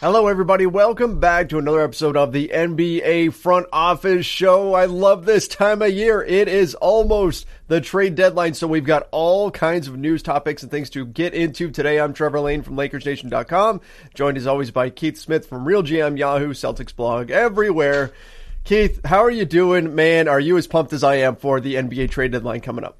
Hello, everybody. Welcome back to another episode of the NBA Front Office Show. I love this time of year. It is almost the trade deadline, so we've got all kinds of news topics and things to get into today. I'm Trevor Lane from LakersNation.com, joined as always by Keith Smith from RealGM, Yahoo, Celtics blog, everywhere. Keith, how are you doing, man? Are you as pumped as I am for the NBA trade deadline coming up?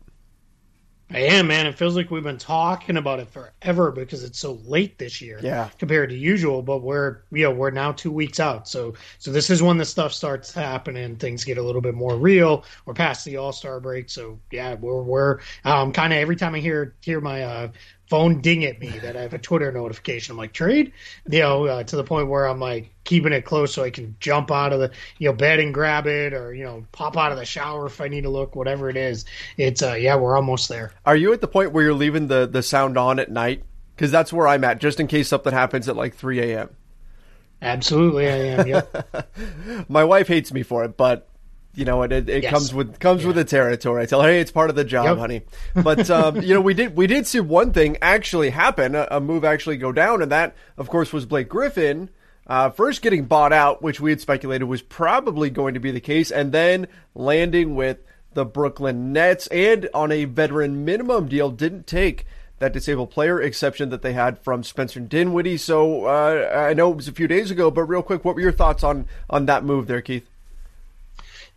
I am, man. It feels like we've been talking about it forever because it's so late this year, yeah, compared to usual. But we're, you know, we're now two weeks out, so so this is when the stuff starts happening. Things get a little bit more real. We're past the All Star break, so yeah, we're we're um, kind of every time I hear hear my uh, phone ding at me that I have a Twitter notification. I'm like, trade, you know, uh, to the point where I'm like keeping it close so I can jump out of the you know bed and grab it, or you know pop out of the shower if I need to look, whatever it is. It's uh, yeah, we're almost there. Are you at the point where you're leaving the the sound on at night? Because that's where I'm at, just in case something happens at like 3 a.m. Absolutely, I am. Yep. My wife hates me for it, but you know, it, it, yes. comes with comes yeah. with the territory. I tell her, hey, it's part of the job, yep. honey. But um, you know, we did we did see one thing actually happen, a, a, move actually go down, and that, of course, was Blake Griffin. Uh, first getting bought out, which we had speculated was probably going to be the case, and then landing with the Brooklyn Nets and on a veteran minimum deal, didn't take that disabled player exception that they had from Spencer Dinwiddie. So uh, I know it was a few days ago, but real quick, what were your thoughts on on that move there, Keith?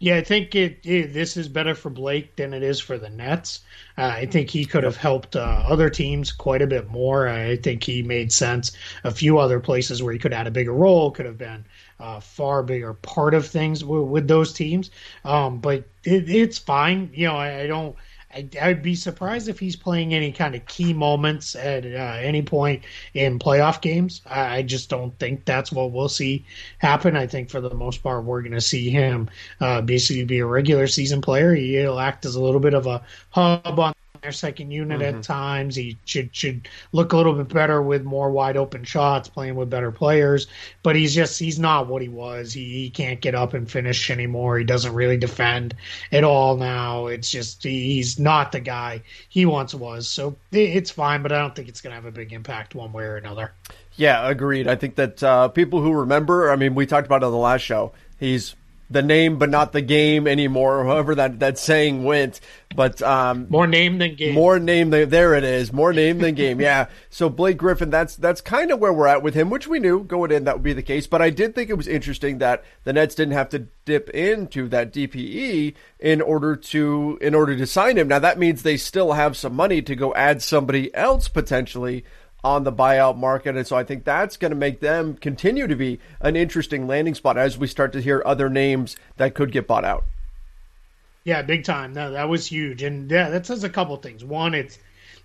Yeah, I think it, it, this is better for Blake than it is for the Nets. Uh, I think he could have helped uh, other teams quite a bit more. I think he made sense. A few other places where he could add a bigger role could have been a far bigger part of things with, with those teams. Um, but it, it's fine. You know, I, I don't. I, would be surprised if he's playing any kind of key moments at uh, any point in playoff games. I, I, just don't think that's what we'll see happen. I think for the most part, we're going to see him uh, basically be a regular season player. He'll act as a little bit of a hub on their second unit mm-hmm. at times. He should should look a little bit better with more wide open shots, playing with better players. But he's just he's not what he was. He, he can't get up and finish anymore. He doesn't really defend at all now. It's just he's not the guy he once was. So it's fine, but I don't think it's going to have a big impact one way or another. Yeah, agreed. I think that uh, people who remember, I mean, we talked about it on the last show. He's the name but not the game anymore, however that, that saying went. But um, more name than game. More name than there it is. More name than game. Yeah. So Blake Griffin, that's that's kind of where we're at with him, which we knew going in that would be the case. But I did think it was interesting that the Nets didn't have to dip into that DPE in order to in order to sign him. Now that means they still have some money to go add somebody else potentially on the buyout market. And so I think that's going to make them continue to be an interesting landing spot as we start to hear other names that could get bought out. Yeah, big time. No, that was huge. And yeah, that says a couple things. One, it's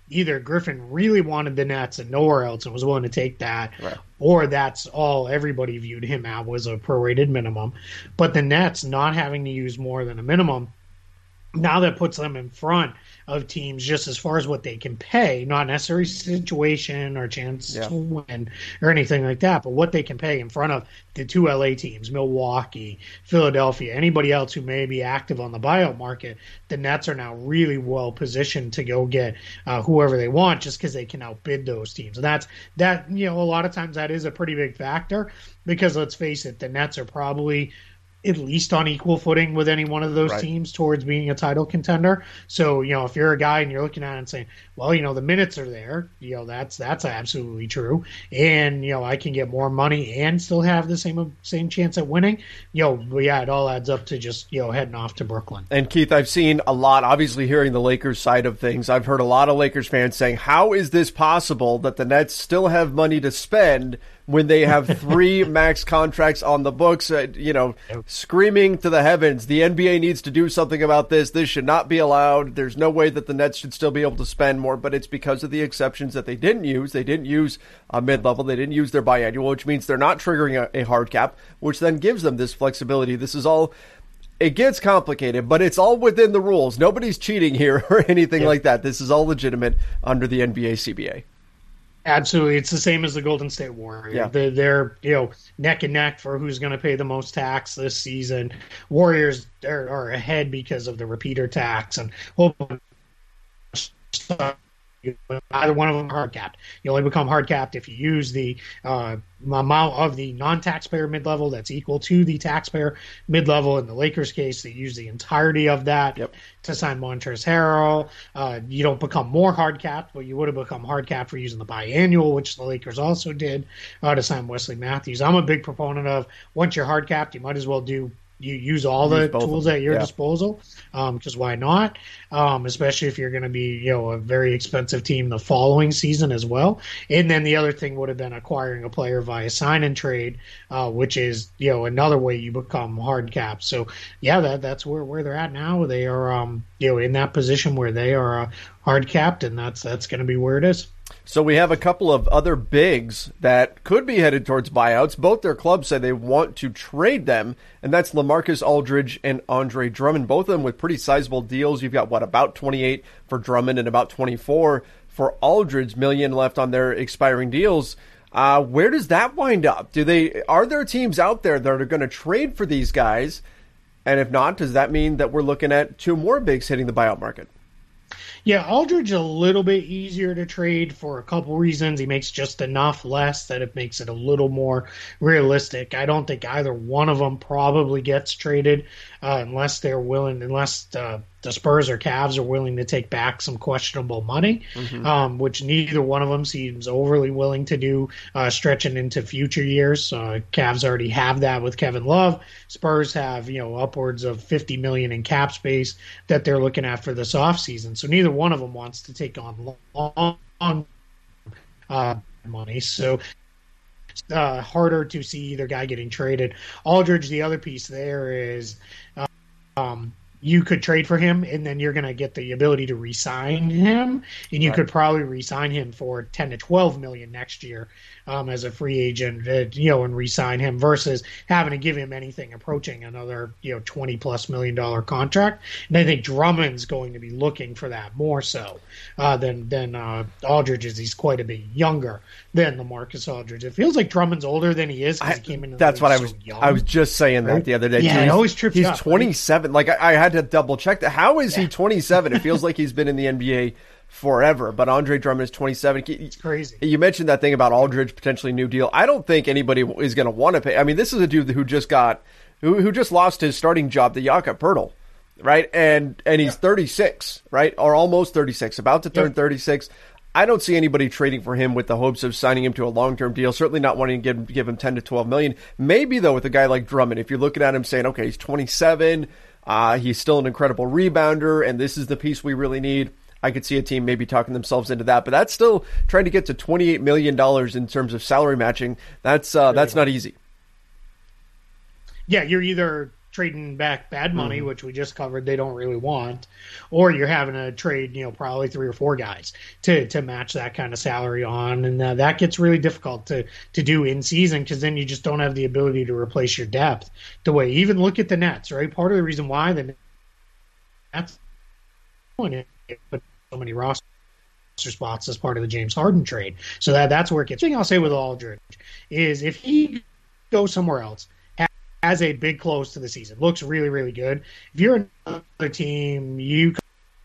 either Griffin really wanted the Nets and nowhere else and was willing to take that, right. or that's all everybody viewed him at was a prorated minimum. But the Nets not having to use more than a minimum, now that puts them in front of teams just as far as what they can pay, not necessarily situation or chance yeah. to win or anything like that, but what they can pay in front of the two LA teams, Milwaukee, Philadelphia, anybody else who may be active on the buyout market. The Nets are now really well positioned to go get uh, whoever they want just because they can outbid those teams. And that's that, you know, a lot of times that is a pretty big factor because let's face it, the Nets are probably at least on equal footing with any one of those right. teams towards being a title contender. So, you know, if you're a guy and you're looking at it and saying, well, you know, the minutes are there, you know, that's that's absolutely true. And, you know, I can get more money and still have the same same chance at winning. You know, yeah, it all adds up to just, you know, heading off to Brooklyn. And Keith, I've seen a lot, obviously hearing the Lakers side of things. I've heard a lot of Lakers fans saying, How is this possible that the Nets still have money to spend? When they have three max contracts on the books, uh, you know, screaming to the heavens, the NBA needs to do something about this. This should not be allowed. There's no way that the Nets should still be able to spend more, but it's because of the exceptions that they didn't use. They didn't use a mid level, they didn't use their biannual, which means they're not triggering a, a hard cap, which then gives them this flexibility. This is all it gets complicated, but it's all within the rules. Nobody's cheating here or anything like that. This is all legitimate under the NBA CBA. Absolutely, it's the same as the Golden State Warriors. Yeah. They're, they're you know neck and neck for who's going to pay the most tax this season. Warriors are, are ahead because of the repeater tax and whole either one of them hard capped. You only become hard capped if you use the uh, amount of the non-taxpayer mid-level that's equal to the taxpayer mid-level. In the Lakers' case, they use the entirety of that yep. to sign Montrezl Harrell. Uh, you don't become more hard capped, but you would have become hard capped for using the biannual, which the Lakers also did uh, to sign Wesley Matthews. I'm a big proponent of once you're hard capped, you might as well do you use all the tools at your yeah. disposal because um, why not? Um, especially if you're going to be you know a very expensive team the following season as well. And then the other thing would have been acquiring a player via sign and trade uh, which is you know another way you become hard cap. So yeah that that's where, where they're at now. They are um, you know in that position where they are uh, hard capped and that's that's going to be where it is so we have a couple of other bigs that could be headed towards buyouts. Both their clubs say they want to trade them, and that's Lamarcus Aldridge and Andre Drummond. Both of them with pretty sizable deals. You've got what about 28 for Drummond and about 24 for Aldridge. Million left on their expiring deals. Uh, where does that wind up? Do they are there teams out there that are going to trade for these guys? And if not, does that mean that we're looking at two more bigs hitting the buyout market? Yeah, Aldridge a little bit easier to trade for a couple reasons. He makes just enough less that it makes it a little more realistic. I don't think either one of them probably gets traded uh, unless they're willing, unless uh, the Spurs or Cavs are willing to take back some questionable money, mm-hmm. um, which neither one of them seems overly willing to do, uh, stretching into future years. Uh, Cavs already have that with Kevin Love. Spurs have you know upwards of 50 million in cap space that they're looking at for this offseason. So neither one of them wants to take on long uh, money. So uh, harder to see either guy getting traded. Aldridge, the other piece there is um, you could trade for him and then you're going to get the ability to re-sign him and you right. could probably re-sign him for 10 to 12 million next year um, as a free agent uh, you know and re-sign him versus having to give him anything approaching another you know 20 plus million dollar contract and i think drummond's going to be looking for that more so uh, than than uh, aldridge is he's quite a bit younger than Lamarcus Aldridge it feels like drummond's older than he is because he came in that's what i was so i was just saying right? that the other day yeah, too. always trips he's up, 27 right? like I, I had to double check that. How is yeah. he 27? It feels like he's been in the NBA forever. But Andre Drummond is 27. It's crazy. You mentioned that thing about Aldridge potentially new deal. I don't think anybody is going to want to pay. I mean, this is a dude who just got who who just lost his starting job to Jakob Poeltl, right? And and he's yeah. 36, right, or almost 36, about to turn 36. I don't see anybody trading for him with the hopes of signing him to a long term deal. Certainly not wanting to give, give him 10 to 12 million. Maybe though with a guy like Drummond, if you're looking at him saying, okay, he's 27, uh, he's still an incredible rebounder, and this is the piece we really need. I could see a team maybe talking themselves into that, but that's still trying to get to twenty-eight million dollars in terms of salary matching. That's uh, that's not easy. Yeah, you're either trading back bad money, mm-hmm. which we just covered they don't really want, or you're having to trade, you know, probably three or four guys to to match that kind of salary on, and uh, that gets really difficult to to do in season because then you just don't have the ability to replace your depth the way. Even look at the Nets, right? Part of the reason why the Nets so many roster spots as part of the James Harden trade, so that that's where it gets. The thing I'll say with Aldridge is if he goes somewhere else has a big close to the season. Looks really, really good. If you're another team, you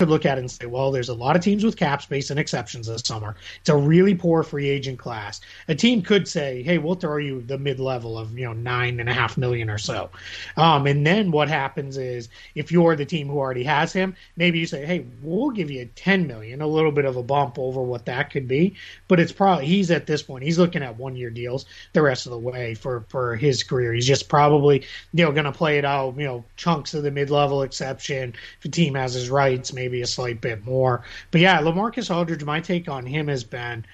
could look at it and say, well, there's a lot of teams with cap space and exceptions this summer. It's a really poor free agent class. A team could say, hey, we'll throw you the mid level of, you know, nine and a half million or so. Um, and then what happens is if you're the team who already has him, maybe you say, hey, we'll give you 10 million, a little bit of a bump over what that could be. But it's probably, he's at this point, he's looking at one year deals the rest of the way for, for his career. He's just probably, you know, going to play it out, you know, chunks of the mid level exception. If a team has his rights, maybe maybe a slight bit more. But yeah, Lamarcus Aldridge, my take on him has been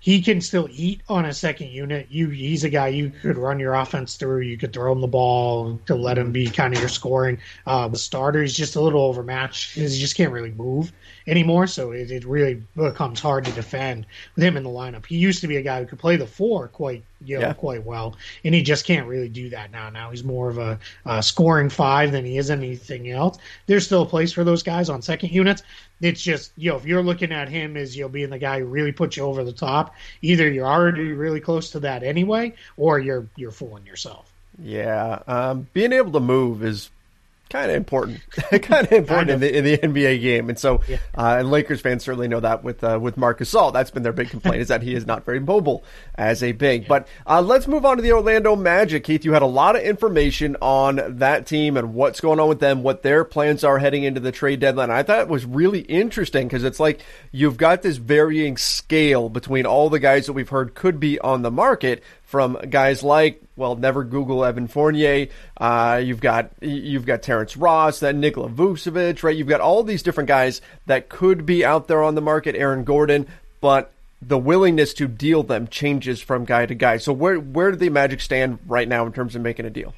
he can still eat on a second unit. You he's a guy you could run your offense through. You could throw him the ball to let him be kind of your scoring uh, starter. He's just a little overmatched because he just can't really move anymore. So it, it really becomes hard to defend with him in the lineup. He used to be a guy who could play the four quite you know, yeah. quite well, and he just can't really do that now. Now he's more of a, a scoring five than he is anything else. There's still a place for those guys on second units. It's just you know if you're looking at him as you know being the guy who really puts you over the top, either you're already really close to that anyway, or you're you're fooling yourself. Yeah, um, being able to move is kind of important, kind of important kind of. in the in the NBA game. And so, yeah. uh, and Lakers fans certainly know that with uh, with Marc Gasol, that's been their big complaint is that he is not very mobile as a big. Yeah. But uh, let's move on to the Orlando Magic. Keith, you had a lot of information on that team and what's going on with them, what their plans are heading into the trade deadline. I thought it was really interesting because it's like you've got this varying scale between all the guys that we've heard could be on the market from guys like well, never Google Evan Fournier. Uh, you've got you've got Terrence Ross, that Nikola Vucevic, right? You've got all these different guys that could be out there on the market. Aaron Gordon, but the willingness to deal them changes from guy to guy. So where where do the Magic stand right now in terms of making a deal?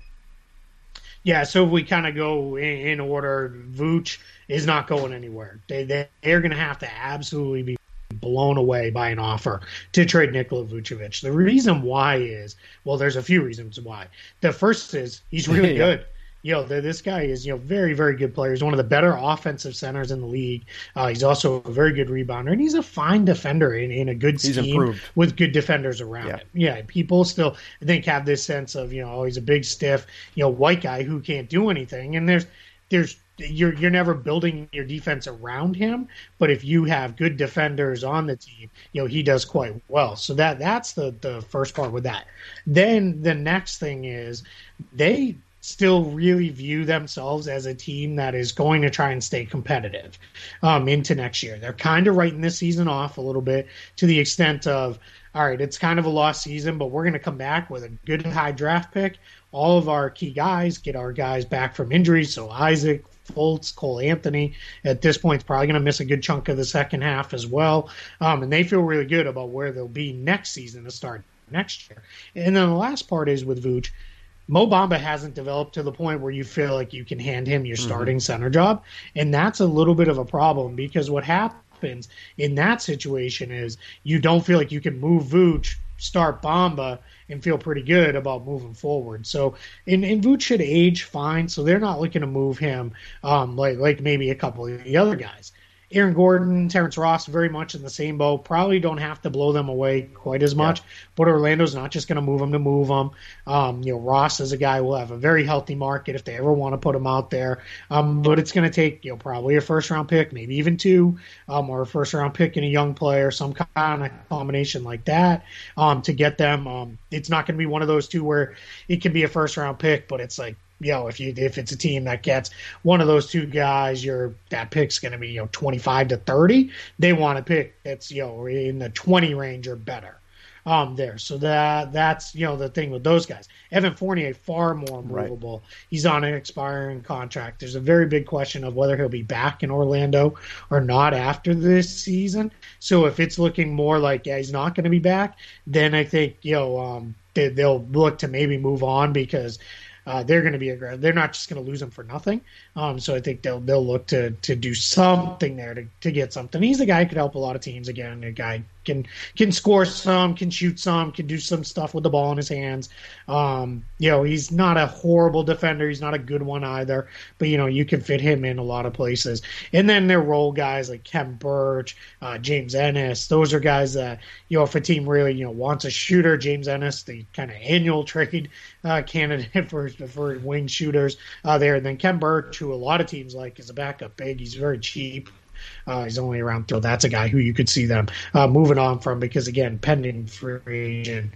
Yeah, so if we kind of go in, order, Vooch is not going anywhere. They, they they're going to have to absolutely be blown away by an offer to trade Nikola Vucevic. The reason why is, well, there's a few reasons why. The first is he's really yeah. good. You know, this guy is, you know, very, very good player. He's one of the better offensive centers in the league. Uh, he's also a very good rebounder, and he's a fine defender in, in a good he's scheme with good defenders around yeah. him. Yeah, people still, I think, have this sense of, you know, oh, he's a big, stiff, you know, white guy who can't do anything. And there's, there's you're you're never building your defense around him. But if you have good defenders on the team, you know he does quite well. So that that's the the first part with that. Then the next thing is they still really view themselves as a team that is going to try and stay competitive um, into next year. They're kind of writing this season off a little bit to the extent of, all right, it's kind of a lost season, but we're going to come back with a good high draft pick. All of our key guys get our guys back from injuries. So Isaac, Fultz, Cole Anthony at this point is probably going to miss a good chunk of the second half as well. Um, and they feel really good about where they'll be next season to start next year. And then the last part is with Vooch. Mo Bamba hasn't developed to the point where you feel like you can hand him your mm-hmm. starting mm-hmm. center job. And that's a little bit of a problem because what happens in that situation is you don't feel like you can move Vooch, start Bamba, and feel pretty good about moving forward. So, and, and Vooch should age fine, so they're not looking to move him um, like like maybe a couple of the other guys. Aaron Gordon, Terrence Ross, very much in the same boat. Probably don't have to blow them away quite as much, yeah. but Orlando's not just going to move them to move them. Um, you know, Ross is a guy will have a very healthy market if they ever want to put him out there. Um, but it's going to take you know probably a first round pick, maybe even two, um, or a first round pick and a young player, some kind of combination like that, um, to get them. Um, it's not going to be one of those two where it can be a first round pick, but it's like you know, if you if it's a team that gets one of those two guys, your that pick's going to be you know twenty five to thirty. They want to pick that's you know in the twenty range or better. Um, there, so that that's you know the thing with those guys. Evan Fournier far more movable. Right. He's on an expiring contract. There's a very big question of whether he'll be back in Orlando or not after this season. So if it's looking more like yeah he's not going to be back, then I think you know um, they, they'll look to maybe move on because uh, they're going to be aggressive. They're not just going to lose him for nothing. Um, so I think they'll they'll look to to do something there to, to get something. He's a guy who could help a lot of teams. Again, a guy can can score some, can shoot some, can do some stuff with the ball in his hands. Um, you know, he's not a horrible defender. He's not a good one either. But you know, you can fit him in a lot of places. And then their role guys like Khem Birch, uh, James Ennis. Those are guys that you know, if a team really you know wants a shooter, James Ennis, the kind of annual trade uh, candidate for for wing shooters uh, there. And then Khem Birch who a lot of teams like is a backup big. He's very cheap. Uh, he's only around. So that's a guy who you could see them uh, moving on from because again, pending free agent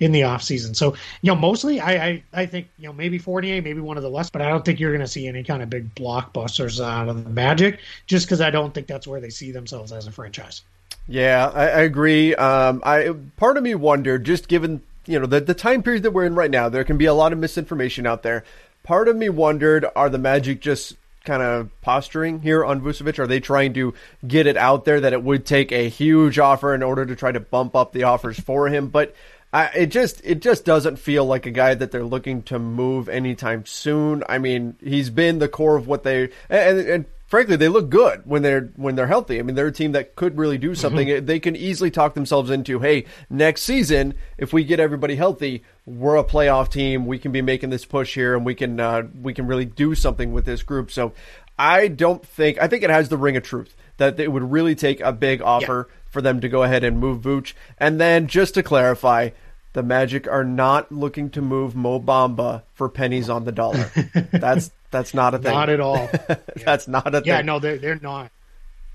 in the off season. So you know, mostly I, I I think you know maybe Fournier, maybe one of the less, but I don't think you're going to see any kind of big blockbusters out of the Magic, just because I don't think that's where they see themselves as a franchise. Yeah, I, I agree. Um, I part of me wondered, just given you know the the time period that we're in right now, there can be a lot of misinformation out there part of me wondered are the Magic just kind of posturing here on Vucevic? Are they trying to get it out there that it would take a huge offer in order to try to bump up the offers for him? But I, it just it just doesn't feel like a guy that they're looking to move anytime soon. I mean, he's been the core of what they and, and frankly, they look good when they're when they're healthy. I mean, they're a team that could really do something. Mm-hmm. They can easily talk themselves into, hey, next season, if we get everybody healthy, we're a playoff team. We can be making this push here, and we can uh, we can really do something with this group. So, I don't think I think it has the ring of truth that it would really take a big offer yeah. for them to go ahead and move Vooch. And then, just to clarify, the Magic are not looking to move Mo Bamba for pennies on the dollar. That's That's not a thing. Not at all. That's not a thing. Yeah, no, they're they're not.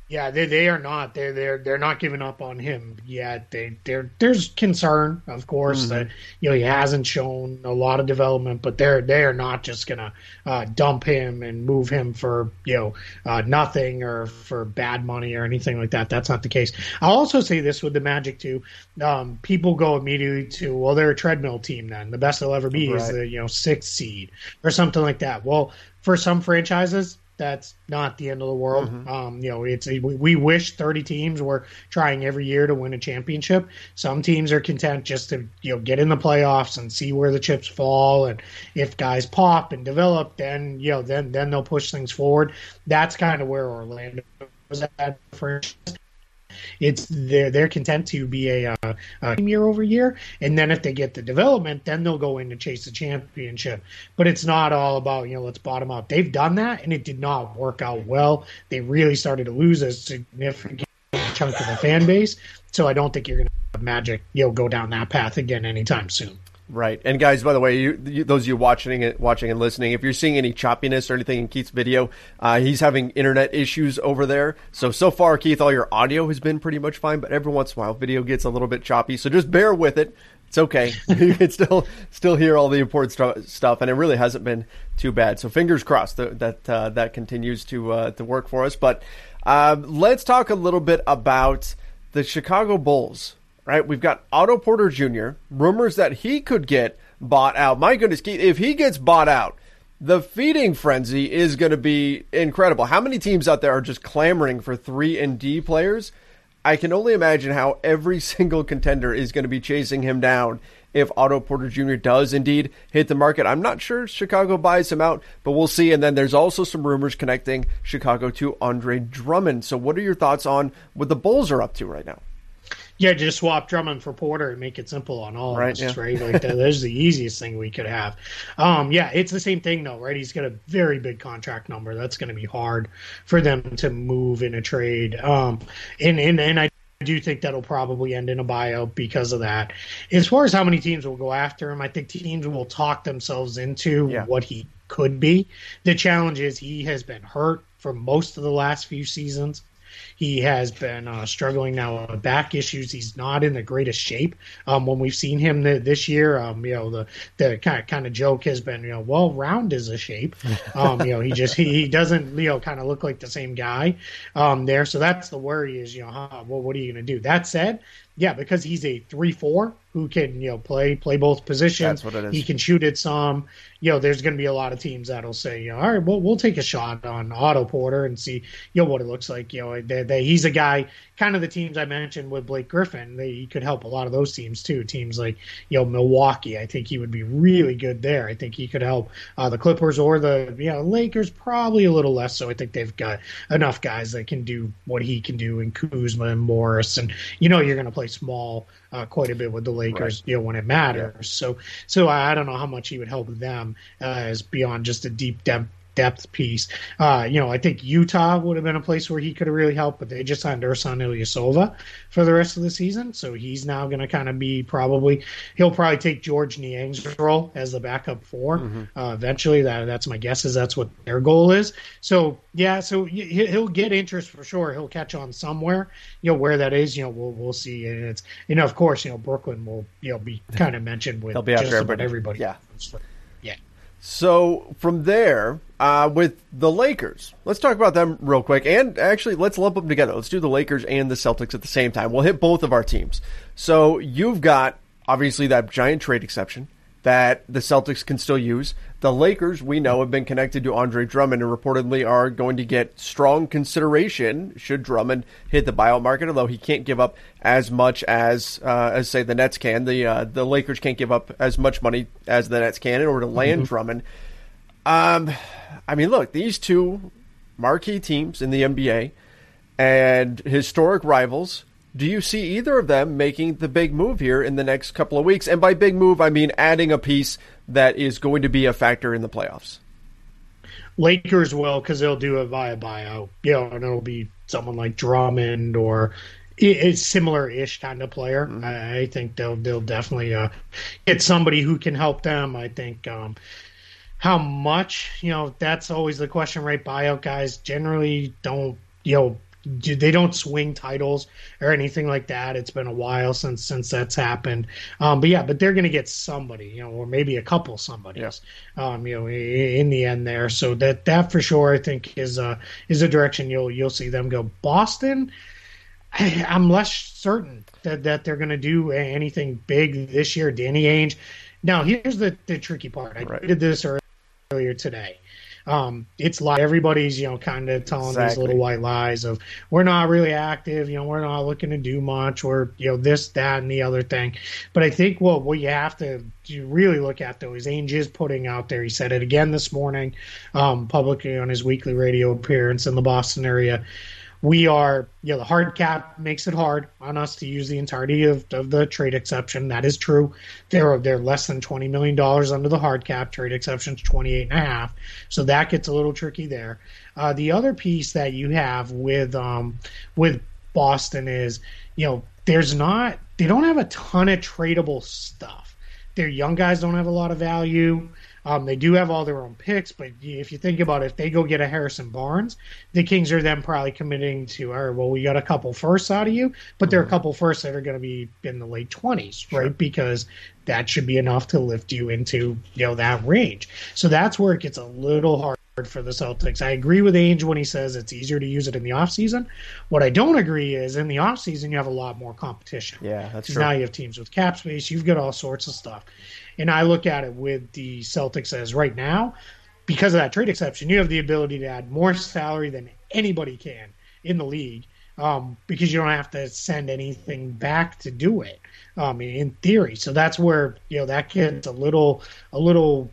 Yeah, they they are not. They're they're they're not giving up on him yet. They there there's concern, of course, mm-hmm. that you know he hasn't shown a lot of development, but they're they are not just gonna uh, dump him and move him for you know uh, nothing or for bad money or anything like that. That's not the case. I'll also say this with the Magic too. Um, people go immediately to well, they're a treadmill team. Then the best they'll ever be right. is the you know sixth seed or something like that. Well, for some franchises, that's not the end of the world. Mm-hmm. Um, you know, it's we, we wish 30 teams were trying every year to win a championship. Some teams are content just to you know get in the playoffs and see where the chips fall, and if guys pop and develop, then you know then then they'll push things forward. That's kind of where Orlando was at first. It's they're they're content to be a, uh, a year over year, and then if they get the development, then they'll go in to chase the championship. But it's not all about you know let's bottom out. They've done that, and it did not work out well. They really started to lose a significant chunk of the fan base. So I don't think you're going to have Magic you know go down that path again anytime soon. Right. And guys, by the way, you, you, those of you watching it, watching and listening, if you're seeing any choppiness or anything in Keith's video, uh, he's having internet issues over there. So so far, Keith, all your audio has been pretty much fine, but every once in a while, video gets a little bit choppy. So just bear with it. It's okay. you can still still hear all the important st- stuff, and it really hasn't been too bad. So fingers crossed that that, uh, that continues to uh, to work for us. But uh, let's talk a little bit about the Chicago Bulls right? We've got Otto Porter Jr., rumors that he could get bought out. My goodness, if he gets bought out, the feeding frenzy is going to be incredible. How many teams out there are just clamoring for 3 and D players? I can only imagine how every single contender is going to be chasing him down if Otto Porter Jr. does indeed hit the market. I'm not sure Chicago buys him out, but we'll see. And then there's also some rumors connecting Chicago to Andre Drummond. So, what are your thoughts on what the Bulls are up to right now? Yeah, just swap Drummond for Porter and make it simple on all right, of us, yeah. right? Like that, that's the easiest thing we could have. Um, yeah, it's the same thing though, right? He's got a very big contract number. That's going to be hard for them to move in a trade. Um, and and and I do think that'll probably end in a buyout because of that. As far as how many teams will go after him, I think teams will talk themselves into yeah. what he could be. The challenge is he has been hurt for most of the last few seasons. He has been uh, struggling now with back issues. He's not in the greatest shape. Um, when we've seen him th- this year, um, you know, the the kind of kind of joke has been, you know, well, round is a shape. Um, you know, he just he, he doesn't, you know, kind of look like the same guy um, there. So that's the worry is, you know, huh, well, what are you going to do? That said, yeah, because he's a three four who can you know play play both positions. That's what it is. He can shoot it some. You know, there's going to be a lot of teams that'll say, you know, all right, well, we'll take a shot on Otto Porter and see you know what it looks like. You know, they, they, he's a guy. Kind of the teams I mentioned with Blake Griffin, they, he could help a lot of those teams too. Teams like you know Milwaukee, I think he would be really good there. I think he could help uh, the Clippers or the you know Lakers, probably a little less. So I think they've got enough guys that can do what he can do in Kuzma and Morris, and you know you're going to play small uh, quite a bit with the Lakers, right. you know, when it matters. Yeah. So, so I don't know how much he would help them uh, as beyond just a deep depth depth piece. Uh, you know, I think Utah would have been a place where he could have really helped, but they just signed Ersan Ilyasova for the rest of the season, so he's now going to kind of be probably he'll probably take Georges Niang's role as the backup 4 mm-hmm. uh, eventually. That that's my guess is that's what their goal is. So yeah, so he'll get interest for sure. He'll catch on somewhere. You know where that is. You know we'll we'll see. And it's you know of course you know Brooklyn will you know be kind of mentioned with he'll be just about everybody. Yeah. So from there, uh, with the Lakers, let's talk about them real quick. And actually, let's lump them together. Let's do the Lakers and the Celtics at the same time. We'll hit both of our teams. So you've got obviously that giant trade exception that the Celtics can still use. The Lakers, we know, have been connected to Andre Drummond and reportedly are going to get strong consideration should Drummond hit the buyout market, although he can't give up as much as, uh, as say, the Nets can. The uh, the Lakers can't give up as much money as the Nets can in order to land mm-hmm. Drummond. Um, I mean, look, these two marquee teams in the NBA and historic rivals do you see either of them making the big move here in the next couple of weeks? And by big move, I mean adding a piece that is going to be a factor in the playoffs. Lakers will because they'll do it via buyout. You know, and it'll be someone like Drummond or it's similar-ish kind of player. Mm-hmm. I, I, think they'll they'll definitely uh, get somebody who can help them. I think um, how much, you know, that's always the question, right? Buyout guys generally don't, you know, they don't swing titles or anything like that. It's been a while since since that's happened. Um, but yeah, but they're going to get somebody, you know, or maybe a couple somebodies, yeah. um, you know, in the end there. So that that for sure, I think is uh is a direction you'll you'll see them go. Boston, I, I'm less certain that that they're going to do anything big this year. Danny Ainge. Now here's the the tricky part. I right. did this earlier today um, it's like everybody's you know kind of telling exactly. these little white lies of we're not really active, you know, we're not looking to do much, or you know this, that, and the other thing. But I think what what you have to really look at though is Ainge is putting out there. He said it again this morning, um, publicly on his weekly radio appearance in the Boston area we are, you know, the hard cap makes it hard on us to use the entirety of, of the trade exception. That is true. They're they're less than twenty million dollars under the hard cap. Trade exception's twenty eight and a half, so that gets a little tricky there. Uh, the other piece that you have with um, with Boston is, you know, there's not they don't have a ton of tradable stuff. Their young guys don't have a lot of value. Um, they do have all their own picks, but if you think about it, if they go get a Harrison Barnes, the Kings are then probably committing to, all right, well, we got a couple firsts out of you, but there are a mm-hmm. couple firsts that are going to be in the late 20s, right? Because that should be enough to lift you into, you know, that range. So that's where it gets a little hard for the Celtics. I agree with Ainge when he says it's easier to use it in the offseason. What I don't agree is in the offseason, you have a lot more competition. Yeah, that's true. Now you have teams with cap space, you've got all sorts of stuff. And I look at it with the Celtics as right now, because of that trade exception, you have the ability to add more salary than anybody can in the league. Um, because you don't have to send anything back to do it, um, in theory. So that's where you know that gets a little a little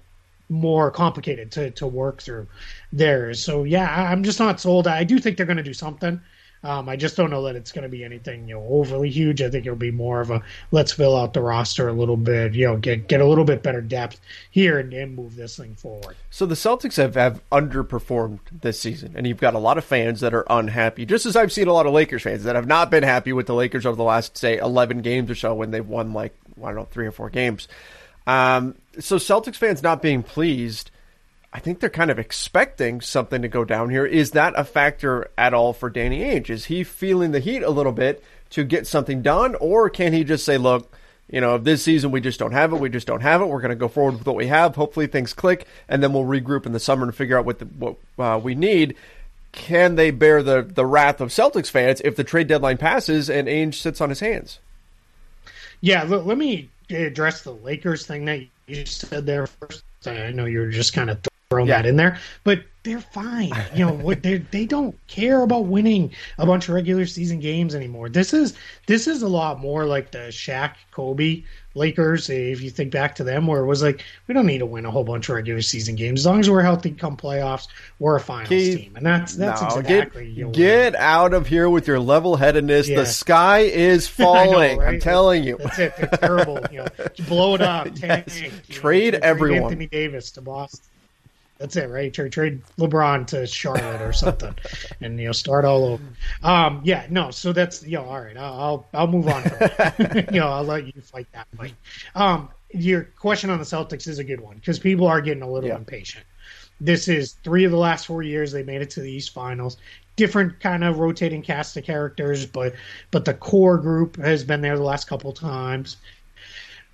more complicated to, to work through there. So yeah, I'm just not sold. I do think they're going to do something. Um, I just don't know that it's going to be anything you know overly huge. I think it'll be more of a let's fill out the roster a little bit, you know, get get a little bit better depth here and, and move this thing forward. So the Celtics have, have underperformed this season, and you've got a lot of fans that are unhappy. Just as I've seen a lot of Lakers fans that have not been happy with the Lakers over the last say 11 games or so when they've won like I don't know three or four games. Um, so Celtics fans not being pleased I think they're kind of expecting something to go down here. Is that a factor at all for Danny Ainge? Is he feeling the heat a little bit to get something done, or can he just say, "Look, you know, this season we just don't have it. We just don't have it. We're going to go forward with what we have. Hopefully things click, and then we'll regroup in the summer and figure out what the, what uh, we need." Can they bear the the wrath of Celtics fans if the trade deadline passes and Ainge sits on his hands? Yeah, look, let me address the Lakers thing that you said there first. I know you were just kind of throwing yeah. that in there. But they're fine. You know, they they don't care about winning a bunch of regular season games anymore. This is this is a lot more like the Shaq Kobe Lakers. If you think back to them, where it was like we don't need to win a whole bunch of regular season games as long as we're healthy come playoffs. We're a finals Keith, team, and that's that's no, exactly get, get out of here with your level headedness. Yeah. The sky is falling. know, right? I'm telling you, that's it. They're terrible. You know, blow it up. yes. Tank, Trade know, everyone. Anthony Davis to Boston. That's it, right? Trade trade LeBron to Charlotte or something, and you know start all over. Um, yeah, no. So that's you know all right. I'll I'll, move on. you know, I'll let you fight that fight. Um, your question on the Celtics is a good one because people are getting a little yeah. impatient. This is three of the last four years they made it to the East Finals. Different kind of rotating cast of characters, but but the core group has been there the last couple times.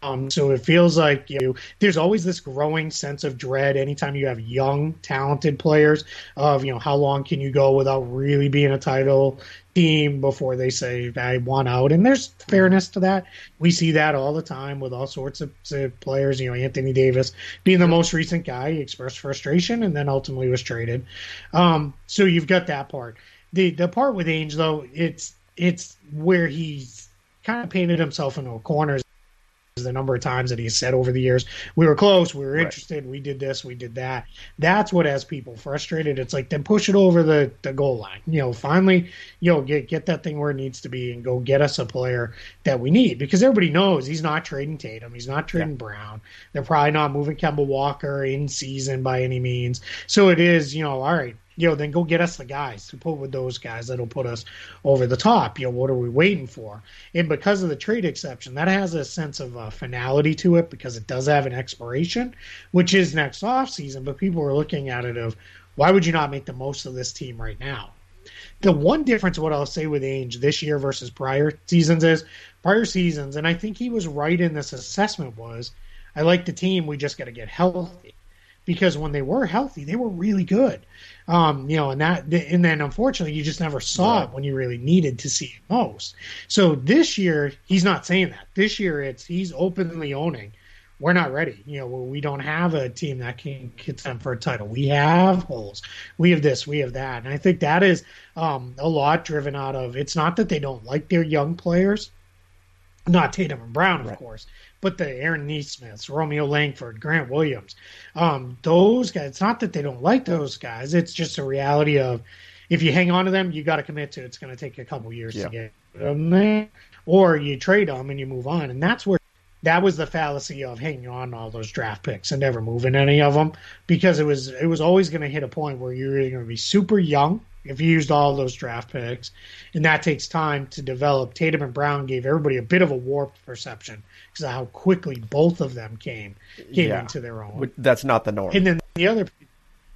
Um, so it feels like you know, there's always this growing sense of dread anytime you have young, talented players of you know how long can you go without really being a title team before they say I want out. And there's fairness to that. We see that all the time with all sorts of, players. You know, Anthony Davis being the most recent guy, he expressed frustration and then ultimately was traded. Um, so you've got that part. The the part with Ainge though, it's it's where he's kind of painted himself into a corner the number of times that he's said over the years, we were close, we were right. interested, we did this, we did that. That's what has people frustrated. It's like then push it over the, the goal line. You know, finally, you know, get get that thing where it needs to be and go get us a player that we need because everybody knows he's not trading Tatum, he's not trading yeah. Brown. They're probably not moving Kemba Walker in season by any means. So it is, you know, all right, you know, then go get us the guys to put with those guys that'll put us over the top. You know, what are we waiting for? And because of the trade exception, that has a sense of uh, finality to it because it does have an expiration, which is next off season. But people are looking at it of why would you not make the most of this team right now? The one difference, what I'll say with Ainge this year versus prior seasons is prior seasons, and I think he was right in this assessment was, I like the team, we just got to get healthy because when they were healthy, they were really good. Um, you know, and that, and then unfortunately, you just never saw right. it when you really needed to see it most. So this year, he's not saying that. This year, it's he's openly owning we're not ready. You know, we don't have a team that can contend for a title. We have holes. We have this. We have that. And I think that is um, a lot driven out of. It's not that they don't like their young players, not Tatum and Brown, of right. course, but the Aaron Nesmiths, Romeo Langford, Grant Williams, um, those guys. It's not that they don't like those guys. It's just a reality of if you hang on to them, you got to commit to. it. It's going to take a couple years yeah. to get them there, or you trade them and you move on, and that's where that was the fallacy of hanging on all those draft picks and never moving any of them because it was it was always going to hit a point where you're going to be super young if you used all those draft picks, and that takes time to develop. Tatum and Brown gave everybody a bit of a warped perception because of how quickly both of them came came yeah. into their own. That's not the norm. And then the other,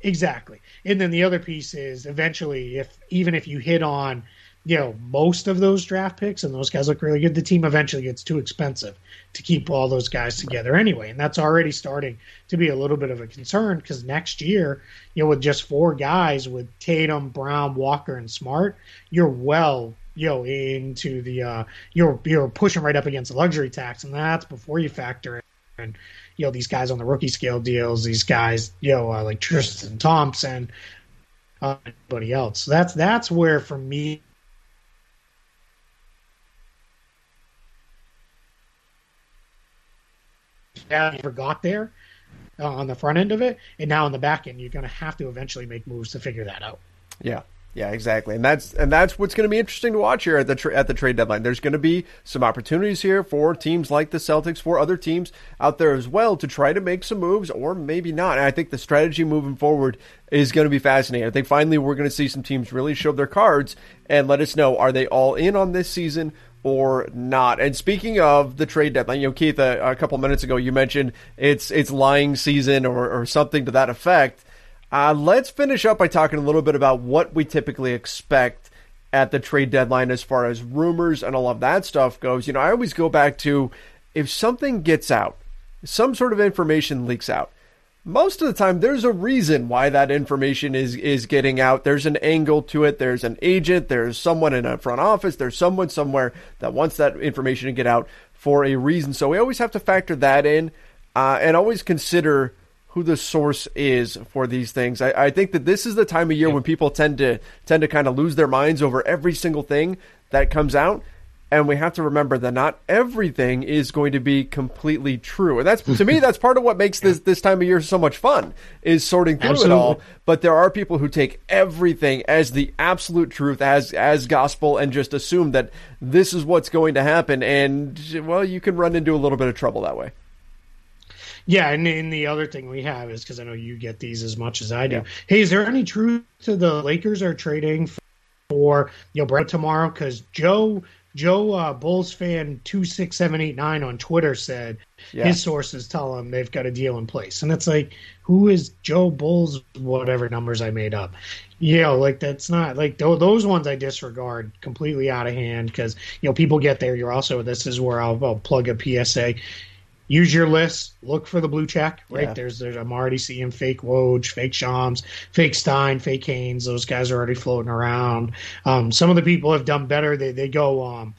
exactly, and then the other piece is eventually, if even if you hit on you know most of those draft picks and those guys look really good, the team eventually gets too expensive to keep all those guys together anyway, and that's already starting to be a little bit of a concern because next year, you know, with just four guys with Tatum, Brown, Walker, and Smart, you're well you know into the uh, you're you're pushing right up against the luxury tax, and that's before you factor in you know these guys on the rookie scale deals, these guys you know uh, like Tristan Thompson, uh, anybody else. So that's that's where for me never got there uh, on the front end of it, and now on the back end, you're going to have to eventually make moves to figure that out. Yeah. Yeah, exactly, and that's and that's what's going to be interesting to watch here at the tra- at the trade deadline. There's going to be some opportunities here for teams like the Celtics, for other teams out there as well, to try to make some moves, or maybe not. And I think the strategy moving forward is going to be fascinating. I think finally we're going to see some teams really show their cards and let us know: are they all in on this season? Or not. And speaking of the trade deadline, you know, Keith, a, a couple minutes ago you mentioned it's it's lying season or, or something to that effect. Uh, let's finish up by talking a little bit about what we typically expect at the trade deadline as far as rumors and all of that stuff goes. You know, I always go back to if something gets out, some sort of information leaks out most of the time there's a reason why that information is is getting out. There's an angle to it. There's an agent. There's someone in a front office. There's someone somewhere that wants that information to get out for a reason. So we always have to factor that in uh, and always consider who the source is for these things. I, I, think that this is the time of year when people tend to tend to kind of lose their minds over every single thing that comes out and we have to remember that not everything is going to be completely true. And that's to me that's part of what makes this this time of year so much fun is sorting through Absolutely. it all. But there are people who take everything as the absolute truth as as gospel and just assume that this is what's going to happen and well you can run into a little bit of trouble that way. Yeah, and, and the other thing we have is because I know you get these as much as I do. Yeah. Hey, is there any truth to the Lakers are trading for you know Brett tomorrow? Because Joe Joe uh, Bulls fan two six seven eight nine on Twitter said yeah. his sources tell him they've got a deal in place, and it's like, who is Joe Bulls? Whatever numbers I made up, you know, like that's not like th- those ones I disregard completely out of hand because you know people get there. You're also this is where I'll, I'll plug a PSA use your list. Look for the blue check. Right yeah. there's, there's I'm already seeing fake Woj, fake Shams, fake Stein, fake Haynes. Those guys are already floating around. Um, some of the people have done better. They they go um,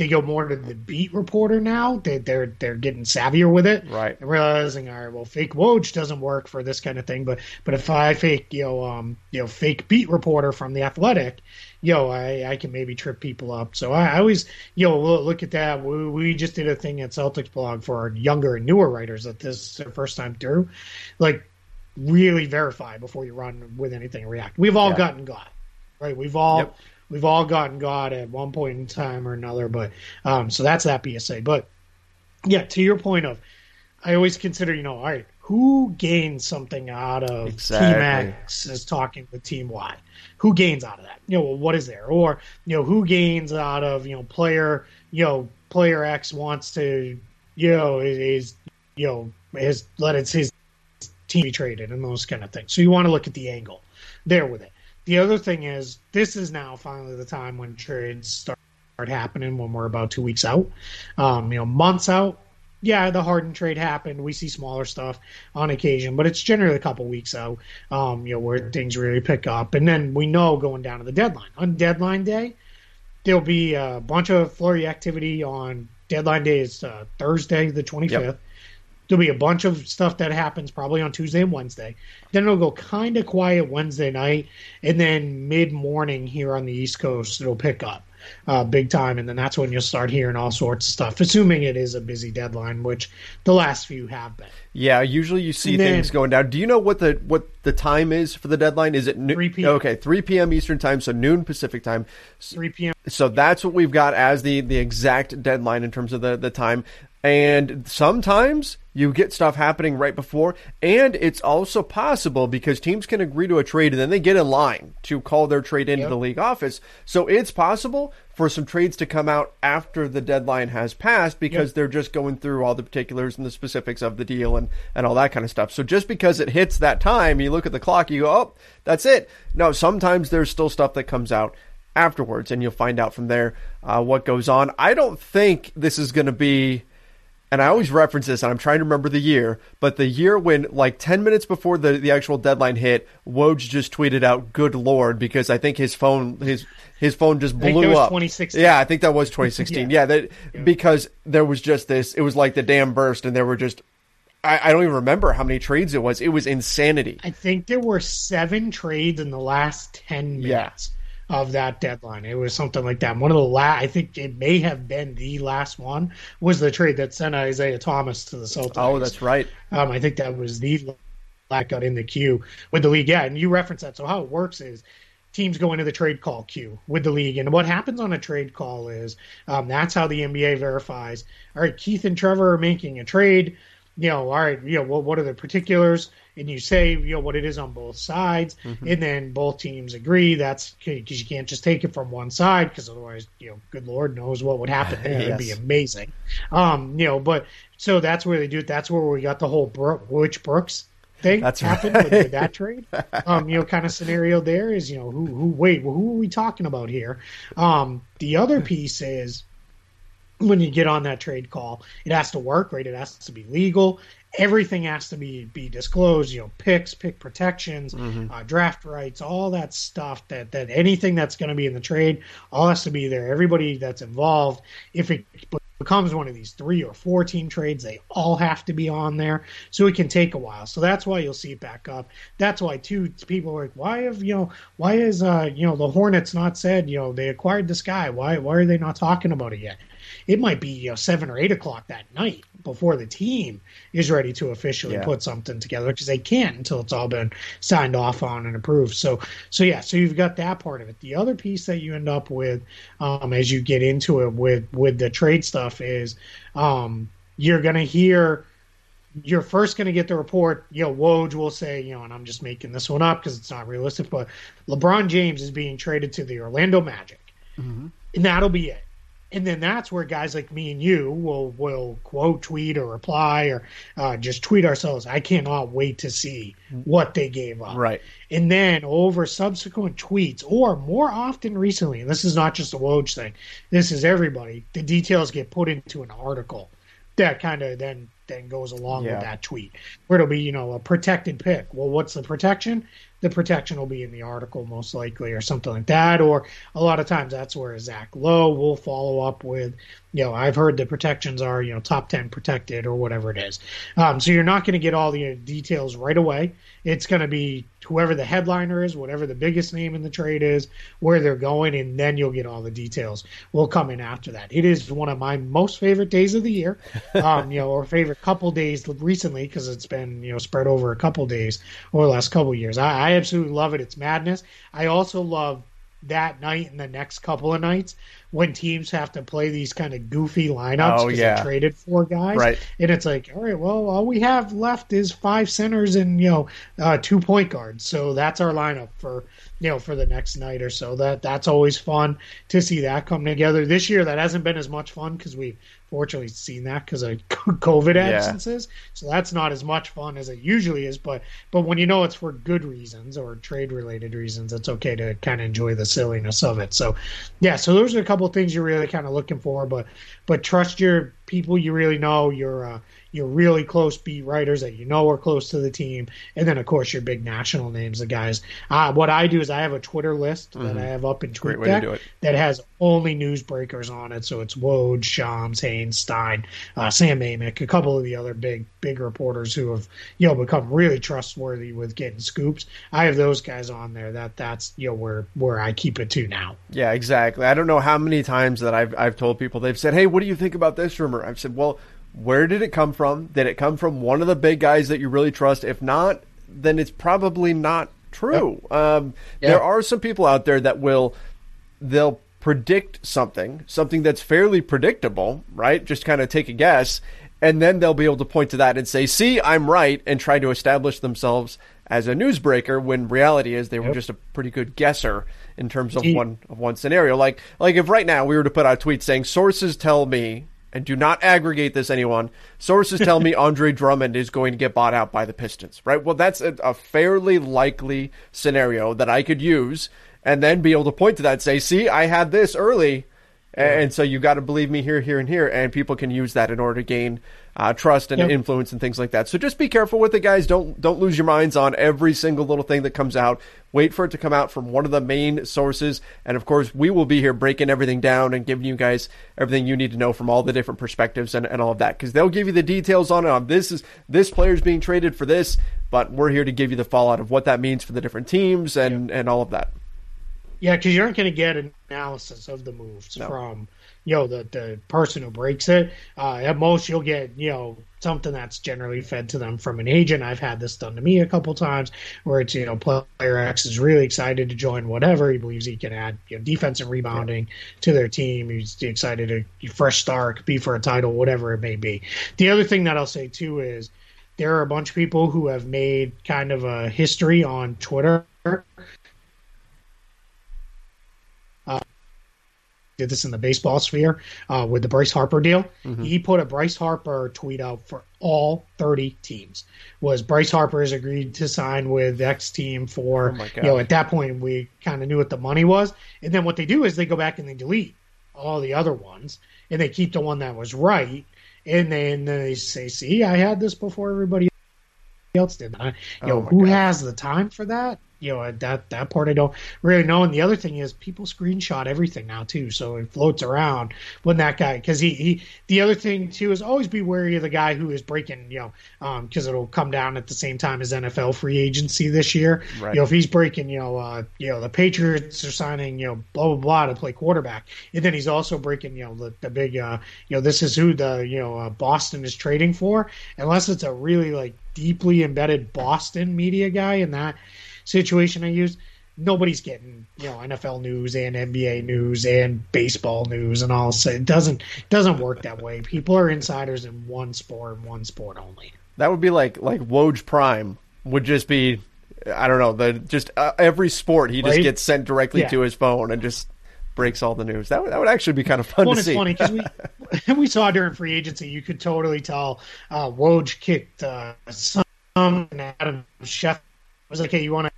they go more to the beat reporter now. They, they're they're getting savvier with it, right? And realizing, all right, well, fake Woj doesn't work for this kind of thing, but but if I fake you know um you know fake beat reporter from the Athletic, yo, I, I can maybe trip people up. So I, I always, yo, look at that. We, we, just did a thing at Celtics blog for our younger and newer writers that this is their first time through. Like, really verify before you run with anything React. We've all yeah. gotten got, right? We've all. Yep. We've all gotten God at one point in time or another, but um, so that's that PSA. But yeah, to your point of, I always consider, you know, all right, who gains something out of exactly. Team X is talking with Team Y? Who gains out of that? You know, well, what is there? Or you know, who gains out of you know player you know player X wants to you know is you know has let its his team be traded and those kind of things. So you want to look at the angle there with it. The other thing is this is now finally the time when trades start happening when we're about two weeks out. Um, you know, months out, yeah, the Harden trade happened. We see smaller stuff on occasion, but it's generally a couple weeks out, um, you know, where things really pick up. And then we know going down to the deadline. On deadline day, there'll be a bunch of flurry activity on deadline day is uh, Thursday, the 25th. Yep. There'll be a bunch of stuff that happens probably on Tuesday and Wednesday. Then it'll go kind of quiet Wednesday night, and then mid morning here on the East Coast, it'll pick up uh, big time, and then that's when you'll start hearing all sorts of stuff. Assuming it is a busy deadline, which the last few have been. Yeah, usually you see then, things going down. Do you know what the what the time is for the deadline? Is it no- 3 p.m. Okay, 3 p.m. Eastern time, so noon Pacific time. 3 p.m. So that's what we've got as the the exact deadline in terms of the the time. And sometimes you get stuff happening right before, and it's also possible because teams can agree to a trade and then they get in line to call their trade into yep. the league office. So it's possible for some trades to come out after the deadline has passed because yep. they're just going through all the particulars and the specifics of the deal and, and all that kind of stuff. So just because it hits that time, you look at the clock, you go, oh, that's it. No, sometimes there's still stuff that comes out afterwards, and you'll find out from there uh, what goes on. I don't think this is going to be and I always reference this, and I'm trying to remember the year, but the year when, like, 10 minutes before the, the actual deadline hit, Woj just tweeted out, "Good Lord," because I think his phone his his phone just blew up. 2016. Yeah, I think that was 2016. yeah, yeah, that yeah. because there was just this. It was like the dam burst, and there were just. I, I don't even remember how many trades it was. It was insanity. I think there were seven trades in the last 10 minutes. Yeah of that deadline. It was something like that. One of the last, I think it may have been the last one, was the trade that sent Isaiah Thomas to the Celtics. Oh, that's right. Um, I think that was the last got in the queue with the league. Yeah, and you reference that. So how it works is teams go into the trade call queue with the league. And what happens on a trade call is um, that's how the NBA verifies. All right, Keith and Trevor are making a trade. You know, all right, you know, well, what are the particulars? And you say you know what it is on both sides, mm-hmm. and then both teams agree. That's because you can't just take it from one side because otherwise, you know, good lord knows what would happen there. yes. It'd be amazing. Um, you know, but so that's where they do it. That's where we got the whole Bro- Brooks thing That's happened right. with, with, that trade. Um, you know, kind of scenario there is, you know, who who wait, well, who are we talking about here? Um, the other piece is when you get on that trade call, it has to work, right? It has to be legal everything has to be be disclosed. You know, picks, pick protections, mm-hmm. uh, draft rights, all that stuff. That that anything that's going to be in the trade, all has to be there. Everybody that's involved, if it becomes one of these three or four team trades, they all have to be on there. So it can take a while. So that's why you'll see it back up. That's why two people are like, why have you know, why is uh you know the Hornets not said you know they acquired this guy? Why why are they not talking about it yet? It might be you know seven or eight o'clock that night before the team is ready to officially yeah. put something together because they can't until it's all been signed off on and approved. So, so yeah, so you've got that part of it. The other piece that you end up with um, as you get into it with with the trade stuff is um, you're going to hear. You're first going to get the report. You know, Woj will say, you know, and I'm just making this one up because it's not realistic, but LeBron James is being traded to the Orlando Magic, mm-hmm. and that'll be it and then that's where guys like me and you will will quote tweet or reply or uh, just tweet ourselves i cannot wait to see what they gave up. Right. And then over subsequent tweets or more often recently and this is not just a woj thing this is everybody the details get put into an article that kind of then then goes along yeah. with that tweet. Where it'll be you know a protected pick. Well what's the protection the protection will be in the article most likely or something like that. Or a lot of times that's where Zach Lowe will follow up with, you know, I've heard the protections are, you know, top 10 protected or whatever it is. Um, so you're not going to get all the details right away. It's going to be whoever the headliner is, whatever the biggest name in the trade is, where they're going, and then you'll get all the details. Will come in after that. It is one of my most favorite days of the year, um, you know, or favorite couple days recently because it's been you know spread over a couple days over the last couple years. I, I absolutely love it. It's madness. I also love that night and the next couple of nights when teams have to play these kind of goofy lineups Oh, because yeah. they traded four guys, Right. And it's like, all right, well, all we have left is five centers and you know uh, two point guards, so that's our lineup for you know for the next night or so. That that's always fun to see that come together. This year, that hasn't been as much fun because we've fortunately seen that because of COVID Yeah. absences. So that's not as much fun as it usually is. But but when you know it's for good reasons or trade related reasons, it's okay to kind of enjoy the silliness of it. So yeah, so those are a couple of things you're really kind of looking for. But but trust your people you really know. Your uh, your really close beat writers that you know are close to the team, and then of course your big national names, the guys. Uh, what I do is I have a Twitter list that I have up in Mm-hmm. Great way to TweetDeck that has only newsbreakers on it. So it's Woj, Shams, Haynes, Stein, uh, Sam Amick, a couple of the other big big reporters who have you know become really trustworthy with getting scoops. I have those guys on there. That that's you know where where I keep it to now. Yeah, exactly. I don't know how many times that I've I've told people they've said, "Hey, what do you think about this rumor?" I've said, "Well, where did it come from? Did it come from one of the big guys that you really trust? If not, then it's probably not true." Um, Yeah. There are some people out there that will they'll predict something, something that's fairly predictable, right? Just kind of take a guess, and then they'll be able to point to that and say, "See, I'm right," and try to establish themselves as a newsbreaker. When reality is, they were just a pretty good guesser in terms of one of one scenario. Like like if right now we were to put out a tweet saying, "Sources tell me." And do not aggregate this, anyone. Sources tell me Andre Drummond is going to get bought out by the Pistons, right? Well, that's a, a fairly likely scenario that I could use and then be able to point to that and say, see, I had this early. And so you got to believe me here, here, and here. And people can use that in order to gain uh, trust and Yep. influence and things like that. So just be careful with it, guys. Don't don't lose your minds on every single little thing that comes out. Wait for it to come out from one of the main sources. And of course, we will be here breaking everything down and giving you guys everything you need to know from all the different perspectives and, and all of that. Because they'll give you the details on it. On this is this player's being traded for this, but we're here to give you the fallout of what that means for the different teams and and all of that. Yeah, because you aren't going to get an analysis of the moves No. from you know the the person who breaks it. Uh, at most, you'll get you know something that's generally fed to them from an agent. I've had this done to me a couple times, where it's you know player X is really excited to join whatever he believes he can add you know defense and rebounding to their team. He's excited to fresh start, be for a title, whatever it may be. The other thing that I'll say too is there are a bunch of people who have made kind of a history on Twitter did this in the baseball sphere uh, with the Bryce Harper deal. He put a Bryce Harper tweet out for all 30 teams. Was Bryce Harper has agreed to sign with X team for Oh you know at that point we kind of knew what the money was, and then what they do is they go back and they delete all the other ones and they keep the one that was right, and then they say, "See, I had this before everybody else did." I, you Oh know, who God. has the time for that? You know, that that part I don't really know. And the other thing is, people screenshot everything now too, so it floats around when that guy. Because he, he, the other thing too is always be wary of the guy who is breaking. You know, because it'll come down at the same time as NFL free agency this year. Right. You know, if he's breaking, you know, uh, you know, the Patriots are signing, you know, blah blah blah to play quarterback, and then he's also breaking, you know, the, the big, uh, you know, this is who the, you know, uh, Boston is trading for, unless it's a really like deeply embedded Boston media guy and that situation I used. Nobody's getting, you know, NFL news and NBA news and baseball news and all. So it doesn't doesn't work that way. People are insiders in one sport and one sport only. That would be like like Woj Prime would just be I don't know the just uh, every sport he just Right? gets sent directly Yeah. to his phone and just breaks all the news. That would, that would actually be kind of fun Well, to it's see. funny because we we saw during free agency, you could totally tell uh, Woj kicked uh, some and Adam Chef was like, "Hey, you want to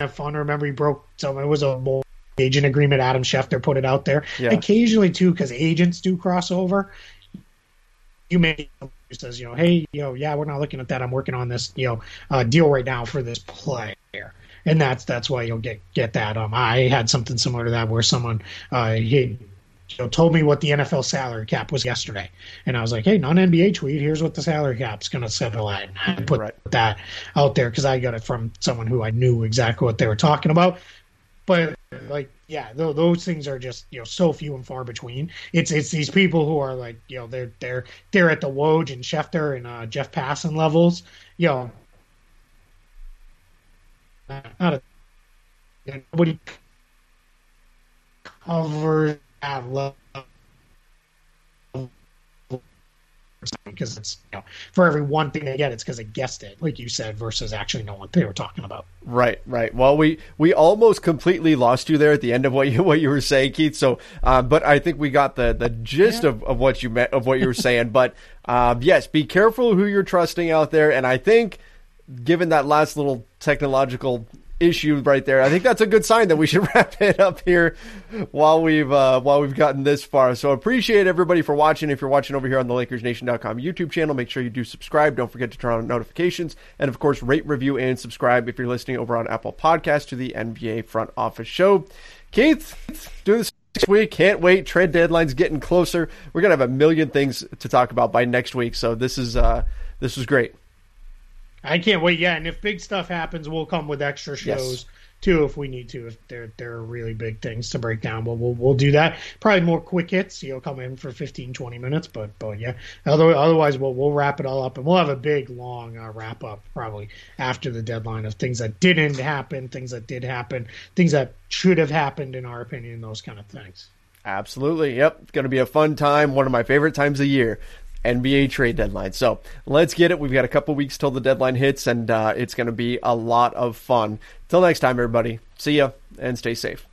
have fun?" Remember, he broke some. It was a bull agent agreement. Adam Schefter put it out there. Yeah. Occasionally, too, because agents do cross over. You may says, you know, hey, you know, yeah, we're not looking at that. I'm working on this, you know, uh, deal right now for this player and that's that's why you'll get get that. Um, I had something similar to that where someone uh, he you know, told me what the NFL salary cap was yesterday, and I was like, "Hey, non NBA tweet. Here's what the salary cap's going to settle at." And I put Right. that out there because I got it from someone who I knew exactly what they were talking about. But like, yeah, th- those things are just you know so few and far between. It's it's these people who are like you know they're they're they're at the Woj and Schefter and uh, Jeff Passan levels. You know, not a, nobody covers have love because it's you know for every one thing they get it's because they guessed it like you said versus actually knowing what they were talking about. Right right. Well we we almost completely lost you there at the end of what you what you were saying keith. So uh, but i think we got the the gist yeah. of, of what you meant of what you were saying. But um, yes be careful who you're trusting out there. And i think given that last little technological issue right there. I think that's a good sign that we should wrap it up here while we've uh, while we've gotten this far. So appreciate everybody for watching. If you're watching over here on the LakersNation.com YouTube channel, make sure you do subscribe. Don't forget to turn on notifications, and of course, rate, review, and subscribe if you're listening over on Apple Podcast to the NBA Front Office Show. Keith, doing this next week. Can't wait. Trade deadline's getting closer. We're gonna have a million things to talk about by next week. So this is uh, this was great. I can't wait. Yeah, and if big stuff happens, we'll come with extra shows yes. too if we need to. If there there are really big things to break down, we'll, we'll we'll do that. Probably more quick hits. You'll come in for 15, 20 minutes, but but yeah. Otherwise, we'll we'll wrap it all up, and we'll have a big long uh, wrap up probably after the deadline of things that didn't happen, things that did happen, things that should have happened in our opinion, those kind of things. Absolutely. Yep. It's going to be a fun time. One of my favorite times of year. NBA trade deadline. So let's get it. We've got a couple weeks till the deadline hits, and uh, it's going to be a lot of fun. Till next time, everybody. See ya and stay safe.